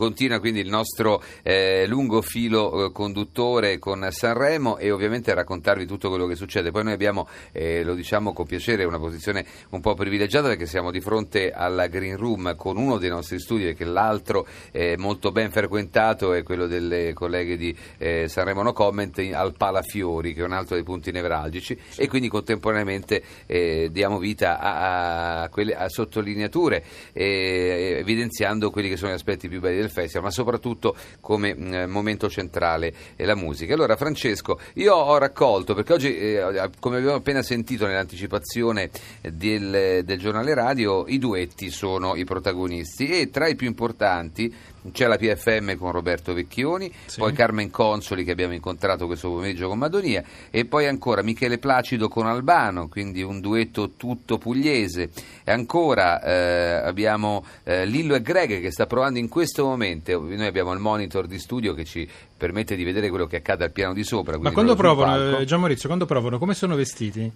Continua quindi il nostro eh, lungo filo eh, conduttore con Sanremo e ovviamente raccontarvi tutto quello che succede. Poi noi abbiamo, eh, lo diciamo con piacere, una posizione un po' privilegiata perché siamo di fronte alla Green Room con uno dei nostri studi e che l'altro molto ben frequentato è quello delle colleghe di eh, Sanremo No Comment al Palafiori che è un altro dei punti nevralgici e quindi contemporaneamente eh, diamo vita a, a, quelle, a sottolineature eh, evidenziando quelli che sono gli aspetti più belli del festival, ma soprattutto come mh, mm, momento centrale è la musica. Allora Francesco, io ho raccolto, perché oggi, eh, come abbiamo appena sentito nell'anticipazione del, del giornale radio, i duetti sono i protagonisti e tra i più importanti c'è la PFM con Roberto Vecchioni, sì. poi Carmen Consoli che abbiamo incontrato questo pomeriggio con Madonia e poi ancora Michele Placido con Albano, quindi un duetto tutto pugliese. E ancora eh, abbiamo eh, Lillo e Greg che sta provando in questo momento, noi abbiamo il monitor di studio che ci permette di vedere quello che accade al piano di sopra. Ma quando provano, eh, Gian Maurizio, quando provano, come sono vestiti?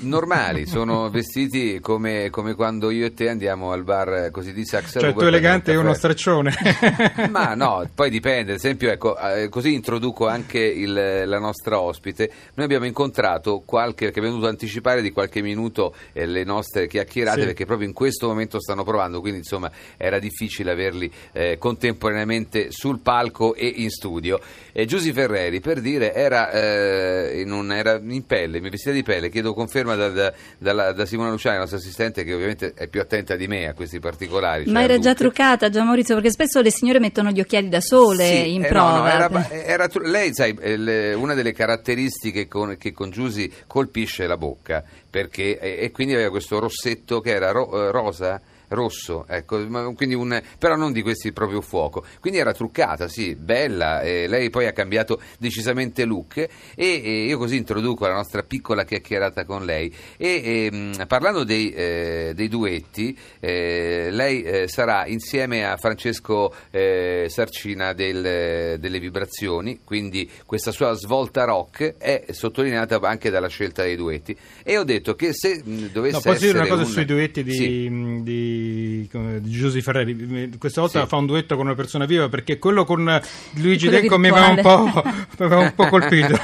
Normali, sono vestiti come, come, quando io e te andiamo al bar così di Sax Cioè tu elegante e uno straccione. Ma no, poi dipende, ad esempio, ecco, eh, così introduco anche il, la nostra ospite. Noi abbiamo incontrato qualche, che abbiamo dovuto anticipare di qualche minuto eh, le nostre chiacchierate sì. perché proprio in questo momento stanno provando, quindi insomma era difficile averli eh, contemporaneamente sul palco e in studio. E Giusy Ferreri, per dire, era, eh, in, un, era in pelle, mi vestita di pelle, chiedo conferma conferma da, da, da, da Simona Luciani, la nostra assistente, che ovviamente è più attenta di me a questi particolari. Ma cioè era già truccata, già Maurizio, perché spesso le signore mettono gli occhiali da sole sì, in eh, prova. No, no, era, era, lei, sai, le, una delle caratteristiche con, che con Giusy colpisce la bocca, perché, e, e, quindi aveva questo rossetto che era ro, eh, rosa rosso, ecco, un, però non di questi proprio fuoco. Quindi era truccata, sì, bella, eh, lei poi ha cambiato decisamente look e, e, io così introduco la nostra piccola chiacchierata con lei. E, ehm, parlando dei, eh, dei duetti, eh, lei eh, sarà insieme a Francesco eh, Sarcina del, delle vibrazioni, quindi questa sua svolta rock è sottolineata anche dalla scelta dei duetti. E ho detto che se dovesse no, posso dire una cosa un... sui duetti di, sì. di the di, di Giusy Ferreri. Questa volta sì. fa un duetto con una persona viva perché quello con Luigi Denco mi aveva un, un, po' colpito.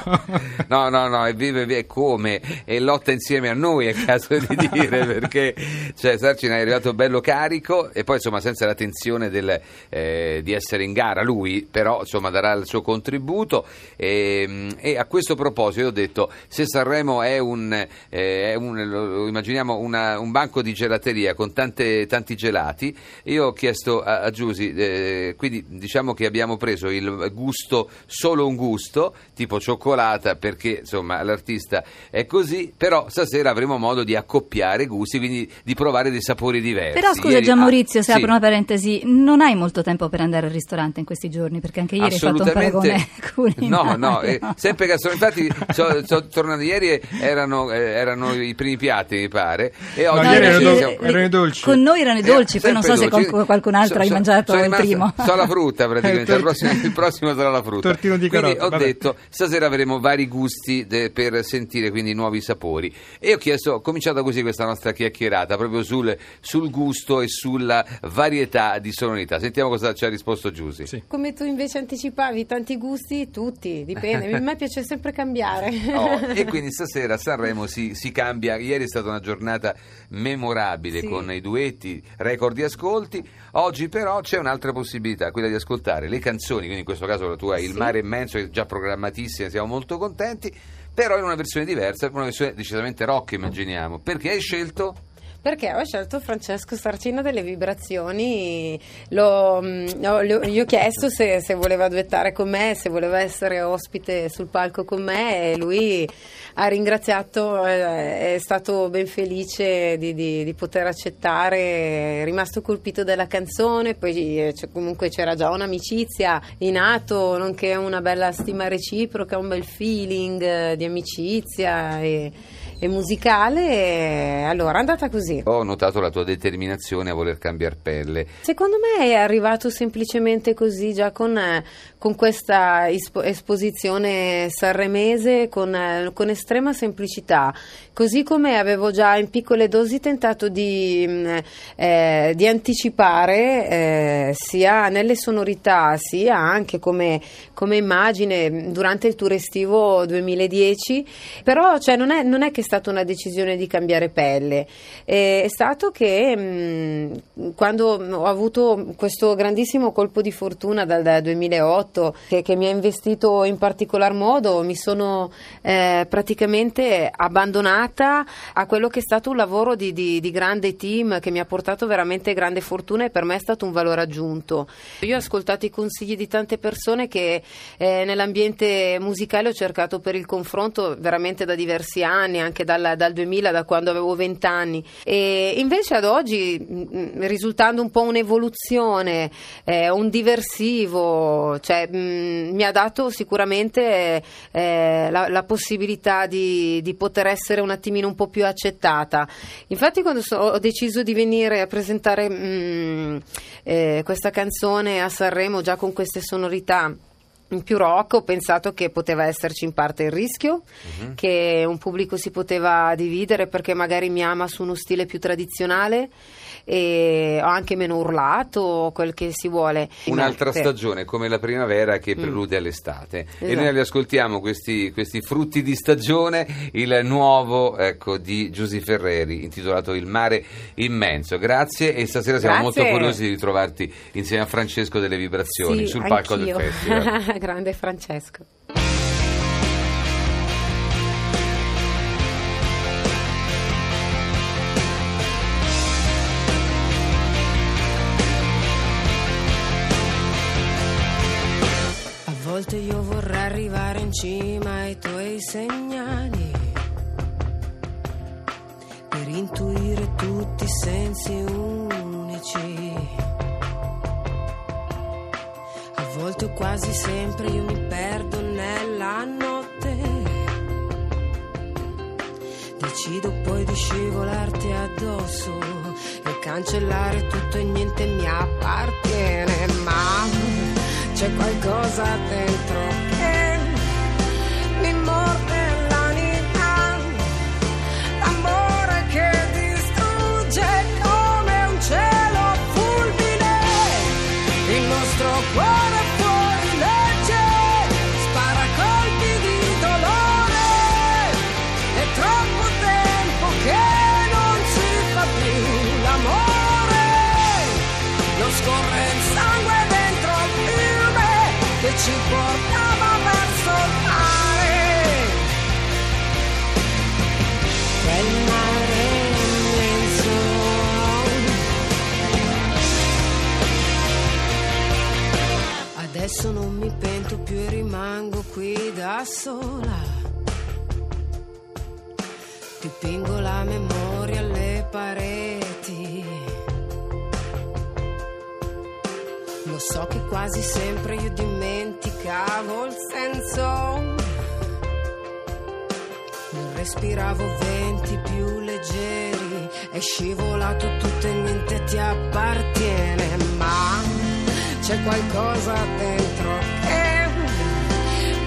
no, no, no, è vive è come e lotta insieme a noi, è caso di dire, perché cioè, Sarcina è arrivato bello carico e poi insomma senza la tensione del, eh, di essere in gara lui, però insomma darà il suo contributo e, e a questo proposito ho detto se Sanremo è un, eh, è un lo, immaginiamo una, un banco di gelateria con tante tanti gelati. Io ho chiesto a, a Giusy, eh, quindi diciamo che abbiamo preso il gusto, solo un gusto, tipo cioccolata, perché insomma l'artista è così, però stasera avremo modo di accoppiare gusti, quindi di provare dei sapori diversi. Però scusa ieri, Gian Maurizio, ah, se sì. apro una parentesi, non hai molto tempo per andare al ristorante in questi giorni, perché anche ieri hai fatto un paragone No, no, eh, sempre gastronomico, infatti so, so, tornando ieri erano, eh, erano, i primi piatti, mi pare, e oggi no, ieri erano, do- erano i dolci. Con noi erano i dolci, eh, poi non so se qualcun, qualcun altro so, hai mangiato il primo. So la frutta praticamente, il prossimo, il prossimo, sarà la frutta. Tortino di quindi carota, ho vabbè. detto, stasera avremo vari gusti de, per sentire quindi nuovi sapori. E ho chiesto, ho cominciato così questa nostra chiacchierata, proprio sul, sul gusto e sulla varietà di sonorità. Sentiamo cosa ci ha risposto Giusy. Sì. Come tu invece anticipavi, tanti gusti, tutti, dipende. A me piace sempre cambiare. Oh, e quindi stasera a Sanremo si, si, cambia. Ieri è stata una giornata memorabile sì. con i duetti, record di ascolti. Oggi però c'è un'altra possibilità, quella di ascoltare le canzoni, quindi in questo caso la tua. Il mare immenso, che è già programmatissima, siamo molto contenti, però in una versione diversa, una versione decisamente rock immaginiamo. Perché hai scelto? Perché ho scelto Francesco Sarcino delle vibrazioni, Lo, mm, gli ho chiesto se, se, voleva duettare con me, se voleva essere ospite sul palco con me e lui ha ringraziato, è stato ben felice di, di, di poter accettare, è rimasto colpito dalla canzone, poi eh, comunque c'era già un'amicizia in atto, nonché una bella stima reciproca, un bel feeling eh, di amicizia. E, e musicale. E allora, è andata così. Ho notato la tua determinazione a voler cambiare pelle. Secondo me è arrivato semplicemente così, già con, con questa esposizione sanremese, con, con estrema semplicità. Così come avevo già in piccole dosi tentato di, mm, eh, di anticipare eh, sia nelle sonorità sia anche come, come, immagine durante il tour estivo 2010, però cioè, non, è, non, è, che stata una decisione di cambiare pelle, è stato che mh, mm, quando ho avuto questo grandissimo colpo di fortuna dal, dal 2008 che, che, mi ha investito in particolar modo, mi sono eh, praticamente abbandonata a quello che è stato un lavoro di, di, di, grande team che mi ha portato veramente grande fortuna e per me è stato un valore aggiunto. Io ho ascoltato i consigli di tante persone che eh, nell'ambiente musicale ho cercato per il confronto veramente da diversi anni, anche dal, dal 2000, da quando avevo 20 anni e invece ad oggi mh, risultando un po' un'evoluzione, eh, un diversivo, cioè, mh, mi ha dato sicuramente eh, la, la, possibilità di, di poter essere una attimino un po' più accettata. Infatti quando so, ho deciso di venire a presentare mh, mm, eh, questa canzone a Sanremo già con queste sonorità più rock ho pensato che poteva esserci in parte il rischio, uh-huh. che un pubblico si poteva dividere perché magari mi ama su uno stile più tradizionale e ho anche meno urlato, quel che si vuole. Un'altra Inoltre. stagione come la primavera che mm. prelude mm. all'estate esatto. e noi ascoltiamo questi, questi, frutti di stagione, il nuovo ecco, di Giusy Ferreri intitolato Il mare immenso. Grazie e stasera siamo Grazie. molto curiosi di ritrovarti insieme a Francesco delle Vibrazioni sì, sul palco anch'io. del festival. Grande Francesco. Volte io vorrei arrivare in cima ai tuoi segnali per intuire tutti i sensi unici. A volte quasi sempre io mi perdo nella notte. Decido poi di scivolarti addosso e cancellare tutto e niente mi appartiene, ma c'è qualcosa dentro ci portava verso il mare. Quel mare immenso. Adesso non mi pento più e rimango qui da sola. Dipingo la memoria alle pareti Lo so che quasi sempre io dimenticavo il senso. Non respiravo venti più leggeri, è scivolato tutto e niente ti appartiene, ma c'è qualcosa dentro che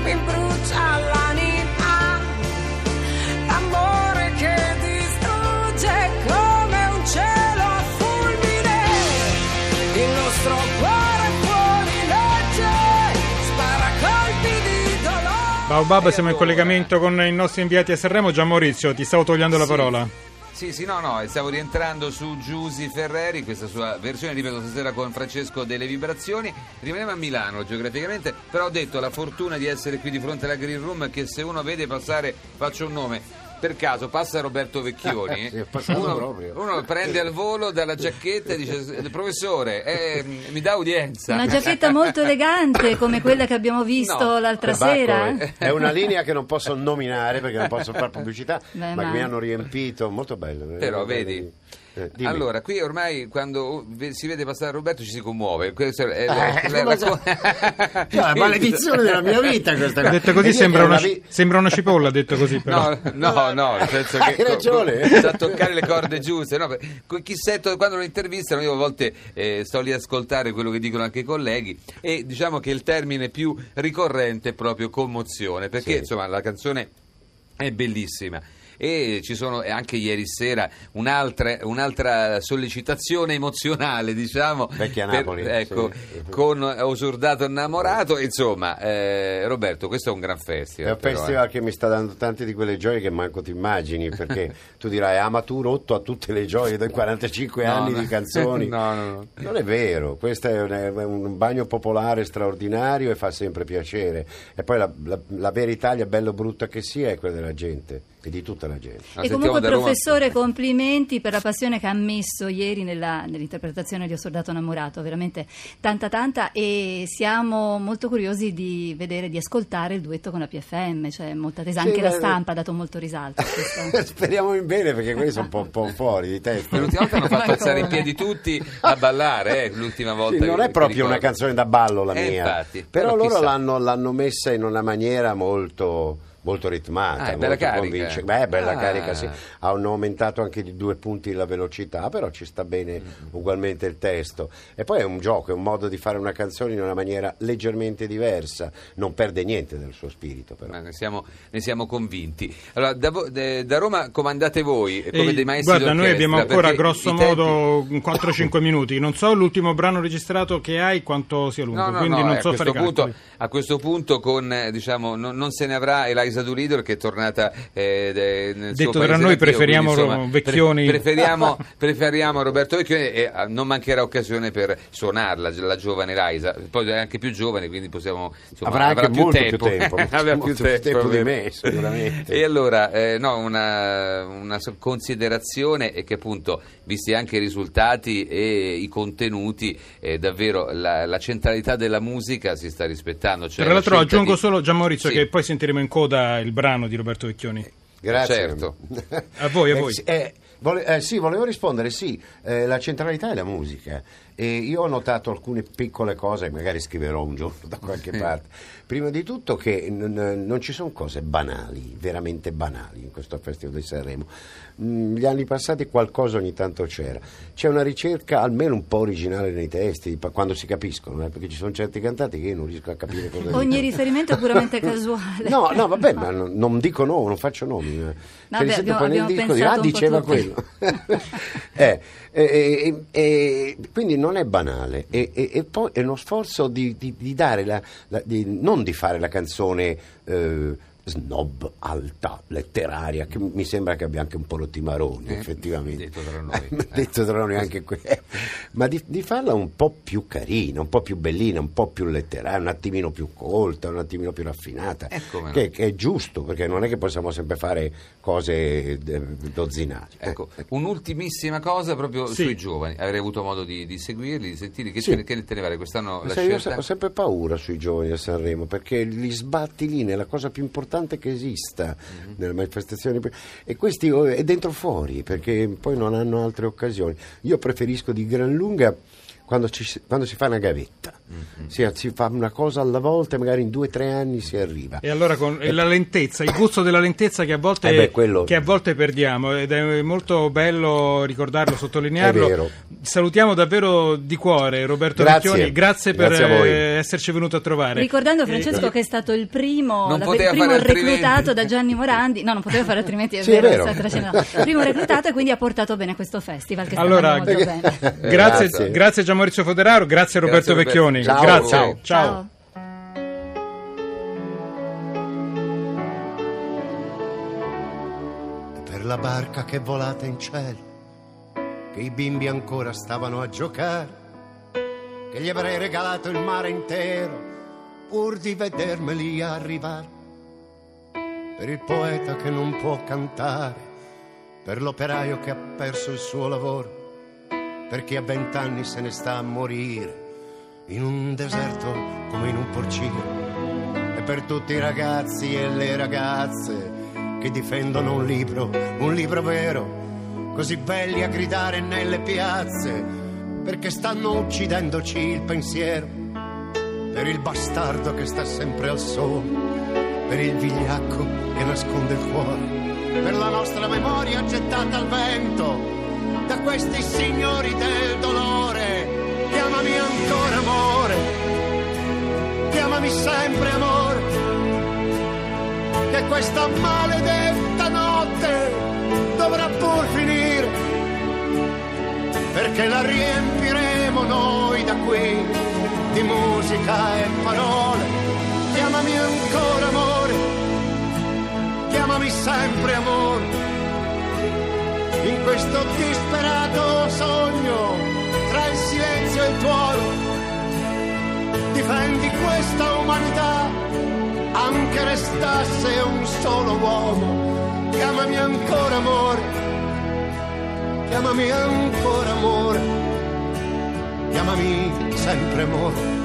mi brucia l'anima. L'amore che distrugge come un cielo a fulmine. Il nostro cuore. Baobab, siamo in collegamento con i nostri inviati a Sanremo. Gian Maurizio, ti stavo togliendo la parola. Sì, sì, no, no, stavo rientrando su Giusy Ferreri, questa sua versione, ripeto, stasera con Francesco delle Vibrazioni. Rimaniamo a Milano geograficamente, però ho detto la fortuna di essere qui di fronte alla Green Room che se uno vede passare, faccio un nome, per caso passa Roberto Vecchioni, sì, uno, uno, prende al volo dalla giacchetta e dice professore eh, mi dà udienza. Una giacchetta molto elegante come quella che abbiamo visto no, l'altra sera. È una linea che non posso nominare perché non posso fare pubblicità, Beh, ma, ma, che mi hanno riempito, molto bello. Però vedi, Eh, allora, qui ormai quando si vede passare Roberto ci si commuove. Questa è Eh, la- la- so. la- Cioè, la maledizione della mia vita questa qua. Detto così sembra che una, la vi- sembra una cipolla, detto così però. No, no, no, nel senso che Hai ragione. co- co- sa toccare le corde giuste. No, per- con chi sento quando lo intervistano, io a volte eh, sto lì a ascoltare quello che dicono anche i colleghi e diciamo che il termine più ricorrente è proprio commozione, perché Sì. insomma la canzone è bellissima. E ci sono anche ieri sera un'altra, un'altra sollecitazione emozionale, diciamo, Vecchia per- Napoli, ecco, sì. con Osurdato innamorato. Insomma, eh, Roberto, questo è un gran festival. È un però, eh. festival che mi sta dando tante di quelle gioie che manco ti immagini, perché tu dirai, ah ma tu rotto a tutte le gioie dei 45 No, anni no. di canzoni. No, no, no. Non è vero, questo è un, è un bagno popolare straordinario e fa sempre piacere. E poi la, la- la vera Italia, bello brutta che sia, è quella della gente e di tutta la gente. Ma e comunque Roma- professore complimenti per la passione che ha messo ieri nella- nell'interpretazione di Ho Soldato Innamorato, veramente tanta tanta e siamo molto curiosi di vedere, di ascoltare il duetto con la PFM, cioè molta attesa, Sì, anche la stampa ha dato molto risalto. Speriamo in bene perché quelli sono un po', un po' fuori di testa. L'ultima volta hanno fatto alzare in piedi tutti a ballare, eh, l'ultima volta. Sì, non è proprio una canzone da ballo la Eh, mia, infatti, però, però loro l'hanno, l'hanno messa in una maniera molto, molto ritmata, Ah, è bella molto carica. convincente. Beh, bella Ah. carica, sì. Hanno aumentato anche di due punti la velocità, però ci sta bene ugualmente il testo. E poi è un gioco, è un modo di fare una canzone in una maniera leggermente diversa, non perde niente del suo spirito però. Ma ne siamo, ne siamo convinti. Allora, da, vo- de- da Roma comandate voi, eh, come Ehi, dei maestri guarda, noi abbiamo ancora grosso tempi- modo 4-5 minuti. Non so l'ultimo brano registrato che hai quanto sia lungo, No, no, quindi no, non a, so fare punto, calcoli. a questo punto con, eh, diciamo, non, non se ne avrà Eliza Doolittle che è tornata eh, nel suo Detto tra paese noi, preferiamo quindi, insomma, Vecchioni. preferiamo, preferiamo Roberto Vecchioni e eh, non mancherà occasione per suonarla la giovane Eliza. Poi è anche più giovane, quindi possiamo insomma, Avrà anche più molto tempo. più tempo, Avrà molto più tempo, tempo di me, sicuramente. E allora, eh, no, una, una considerazione è che appunto, visti anche i risultati e i contenuti, eh, davvero la, la centralità della musica si sta rispettando. Cioè Tra la l'altro scelta aggiungo di- solo Gian Maurizio Sì. che poi sentiremo in coda il brano di Roberto Vecchioni. Grazie. Certo. A voi, a Eh, voi. sì, eh, vole- eh, sì, volevo rispondere, sì, eh, la centralità è la musica. E io ho notato alcune piccole cose, magari scriverò un giorno da qualche parte. Prima di tutto che n- non ci sono cose banali, veramente banali in questo Festival di Sanremo. Mm, gli anni passati qualcosa ogni tanto c'era. C'è una ricerca almeno un po' originale nei testi, quando si capiscono, eh, perché ci sono certi cantanti che io non riesco a capire cosa Ogni riferimento è puramente casuale. No, no, vabbè, ma non, non dico no, non faccio nomi. eh. Vabbè, sento abbiamo- poi nel abbiamo disco pensato ah, diceva tutti." quello. Eh, eh, eh, eh, quindi non è banale. E, e- e poi è uno sforzo di, di- di dare la, la- di- non di fare la canzone eh, snob, alta, letteraria, che mi sembra che abbia anche un po' rotti i maroni, Eh, effettivamente. detto tra noi. detto tra noi anche quello. Ma di, di farla un po' più carina, un po' più bellina, un po' più letteraria, un attimino più colta, un attimino più raffinata. Eh, no. che, che è giusto, perché non è che possiamo sempre fare cose eh, dozzinate. Ecco, un'ultimissima cosa proprio Sì. sui giovani. Avrei avuto modo di, di seguirli, di sentirli. Che, Sì. ne- che te ne pare quest'anno la Sai, io scelta? ho sempre paura sui giovani a Sanremo perché li sbatti lì nella cosa più importante che esista Mhm. nelle manifestazioni e questi oh, è dentro fuori perché poi non hanno altre occasioni. Io preferisco di gran lunga quando, ci si- quando si fa una gavetta, Mhm. si, si fa una cosa alla volta e magari in due o tre anni si arriva. E allora con e la lentezza, il gusto della lentezza che a volte, Eh beh, quello- che a volte perdiamo ed è molto bello ricordarlo, sottolinearlo. È vero. Salutiamo davvero di cuore Roberto Grazie. Vecchioni, grazie per Grazie voi. eh, esserci venuto a trovare. Ricordando Francesco che è stato il primo, Non la- il primo reclutato da Gianni Morandi, no non poteva fare altrimenti, è Sì, è vero, vero. sta trascinando. il primo reclutato e quindi ha portato bene questo festival che sta Allora, andando molto bene. Grazie, Grazie. grazie Gian Maurizio Foderaro, grazie Roberto Roberto. Vecchioni. Ciao. Grazie. Ciao. Ciao. per la barca che volata in cielo, che i bimbi ancora stavano a giocare, che gli avrei regalato il mare intero pur di vedermeli arrivare. Per il poeta che non può cantare, per l'operaio che ha perso il suo lavoro, per chi a vent'anni se ne sta a morire in un deserto come in un porcino e per tutti i ragazzi e le ragazze che difendono un libro, un libro vero, così belli a gridare nelle piazze, perché stanno uccidendoci il pensiero, per il bastardo che sta sempre al sole, per il vigliacco che nasconde il cuore, per la nostra memoria gettata al vento, da questi signori del dolore. Chiamami ancora amore, chiamami sempre amore, che questa maledetta notte dovrà pur finire, perché la riempiremo noi da qui di musica e parole. Chiamami ancora amore, chiamami sempre amore, questo disperato sogno tra il silenzio e il tuono. Difendi questa umanità, anche restasse un solo uomo. Chiamami ancora amore, chiamami ancora amore, chiamami sempre amore.